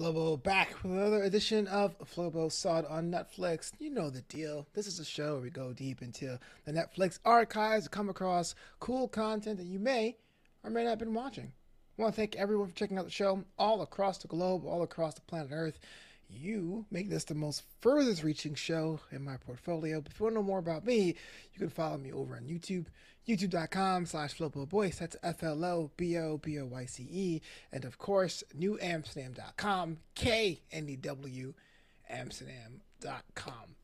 Flobo back with another edition of Flobo Saw It on Netflix. You know the deal. This is a show where we go deep into the Netflix archives to come across cool content that you may or may not have been watching. I want to thank everyone for checking out the show all across the globe, all across the planet Earth. You make this the most furthest reaching show in my portfolio. But if you want to know more about me, you can follow me over on YouTube, youtube.com slash floboboyce. That's F-L-O-B-O-B-O-Y-C-E. And of course, knewamsterdam.com, K-N-E-W, amsterdam.com.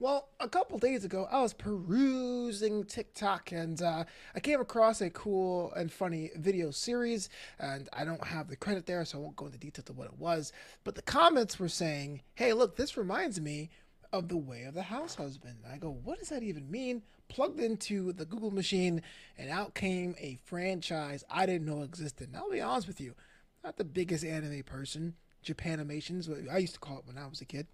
Well, a couple days ago, I was perusing TikTok and uh, I came across a cool and funny video series. And I don't have the credit there, so I won't go into detail to what it was. But the comments were saying, hey, look, this reminds me of The Way of the House Husband. And I go, what does that even mean? Plugged into the Google machine, and out came a franchise I didn't know existed. And I'll be honest with you, not the biggest anime person. Japanimations, what I used to call it when I was a kid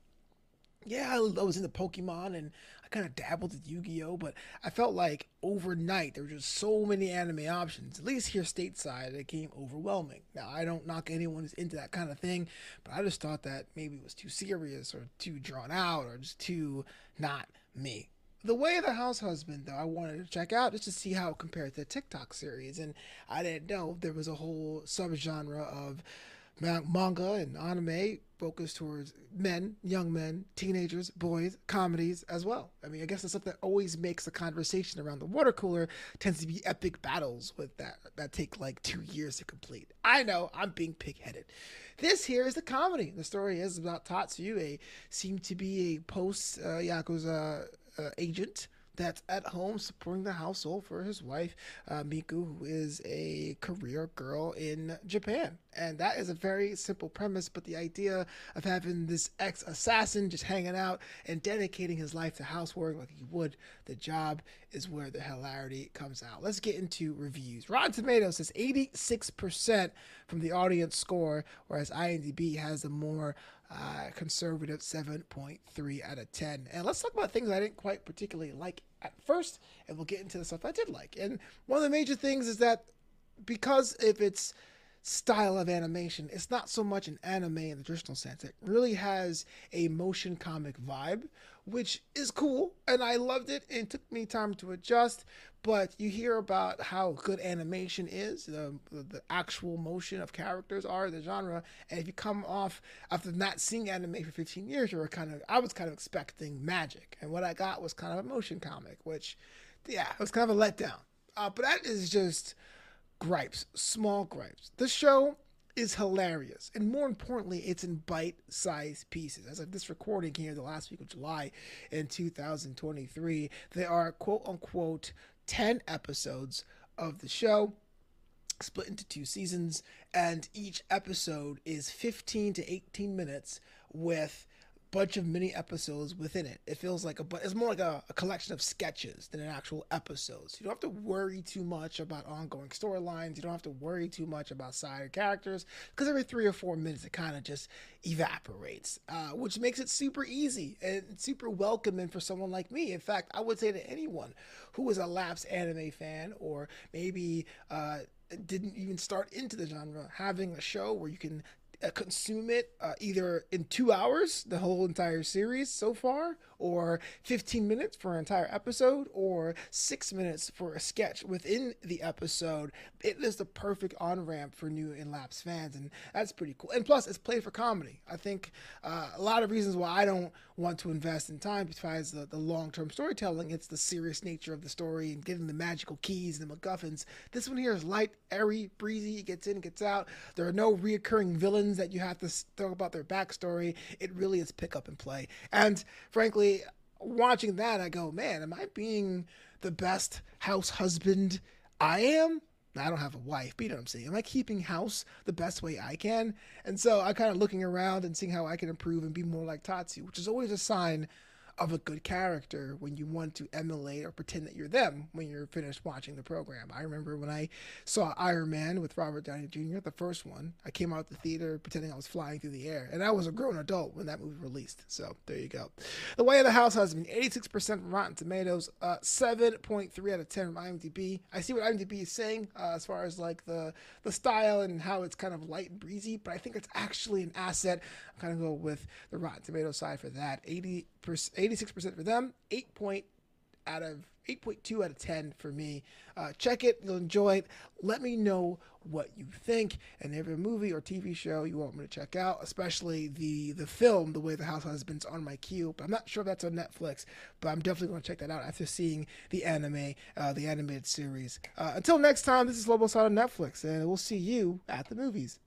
yeah, I was into Pokemon and I kind of dabbled with Yu Gi Oh! But I felt like overnight there were just so many anime options. At least here stateside, it became overwhelming. Now, I don't knock anyone who's into that kind of thing, but I just thought that maybe it was too serious or too drawn out or just too not me. The Way of the House Husband, though, I wanted to check out just to see how it compared to the TikTok series. And I didn't know there was a whole subgenre of manga and anime focused towards men, young men, teenagers, boys, comedies as well. I mean, I guess that's something that always makes the conversation around the water cooler tends to be epic battles with that that take like two years to complete. I know I'm being pig-headed. This here is the comedy. The story is about Tatsu, a seem to be a post uh, yakuza uh, agent that's at home supporting the household for his wife, uh, Miku, who is a career girl in Japan. And that is a very simple premise, but the idea of having this ex assassin just hanging out and dedicating his life to housework like he would the job is where the hilarity comes out. Let's get into reviews. Rotten Tomatoes says 86% from the audience score, whereas IMDb has a more uh, conservative 7.3 out of 10. And let's talk about things I didn't quite particularly like at first, and we'll get into the stuff I did like. And one of the major things is that because if it's style of animation. It's not so much an anime in the traditional sense. It really has a motion comic vibe, which is cool, and I loved it. It took me time to adjust. But you hear about how good animation is, the, the actual motion of characters are the genre. And if you come off after not seeing anime for 15 years, you're kind of I was kind of expecting magic, and what I got was kind of a motion comic, which yeah, it was kind of a letdown. Uh, but that is just gripes, small gripes. The show is hilarious. And more importantly, it's in bite sized pieces. As of this recording here, the last week of July in 2023, there are quote unquote 10 episodes of the show split into two seasons, and each episode is 15 to 18 minutes with bunch of mini episodes within it. It feels like a but it's more like a, a, collection of sketches than an actual episodes. You don't have to worry too much about ongoing storylines. You don't have to worry too much about side characters because every three or four minutes it kind of just evaporates, uh, which makes it super easy and super welcoming for someone like me. In fact, I would say to anyone who is a lapsed anime fan or maybe uh, didn't even start into the genre, having a show where you can consume it uh, either in two hours, the whole entire series so far, or 15 minutes for an entire episode, or six minutes for a sketch within the episode. It is the perfect on ramp for new and lapsed fans, and that's pretty cool. And plus, it's played for comedy. I think uh, a lot of reasons why I don't want to invest in time besides the, the long term storytelling, it's the serious nature of the story and getting the magical keys and the MacGuffins. This one here is light, airy, breezy. It gets in, gets out. There are no reoccurring villains that you have to talk about their backstory. It really is pick up and play. And frankly, watching that, I go, man, am I being the best house husband I am? I don't have a wife, but you know what I'm saying. Am I keeping house the best way I can? And so I'm kind of looking around and seeing how I can improve and be more like Tatsu, which is always a sign of a good character when you want to emulate or pretend that you're them when you're finished watching the program. I remember when I saw Iron Man with Robert Downey Jr., the first one, I came out the theater pretending I was flying through the air. And I was a grown adult when that movie released. So there you go. The Way of the House Husband 86% from Rotten Tomatoes, uh, 7.3 out of 10 from IMDb. I see what IMDb is saying uh, as far as like the, the style and how it's kind of light and breezy, but I think it's actually an asset. I'm kind of go with the Rotten Tomato side for that. 80 86% for them, 8 point out of 8.2 out of 10 for me. Uh, check it, you'll enjoy it. Let me know what you think, and every movie or TV show you want me to check out, especially the the film, The Way the House Husbands, on my queue. But I'm not sure if that's on Netflix, but I'm definitely going to check that out after seeing the anime, uh, the animated series. Uh, until next time, this is Lobo on Netflix, and we'll see you at the movies.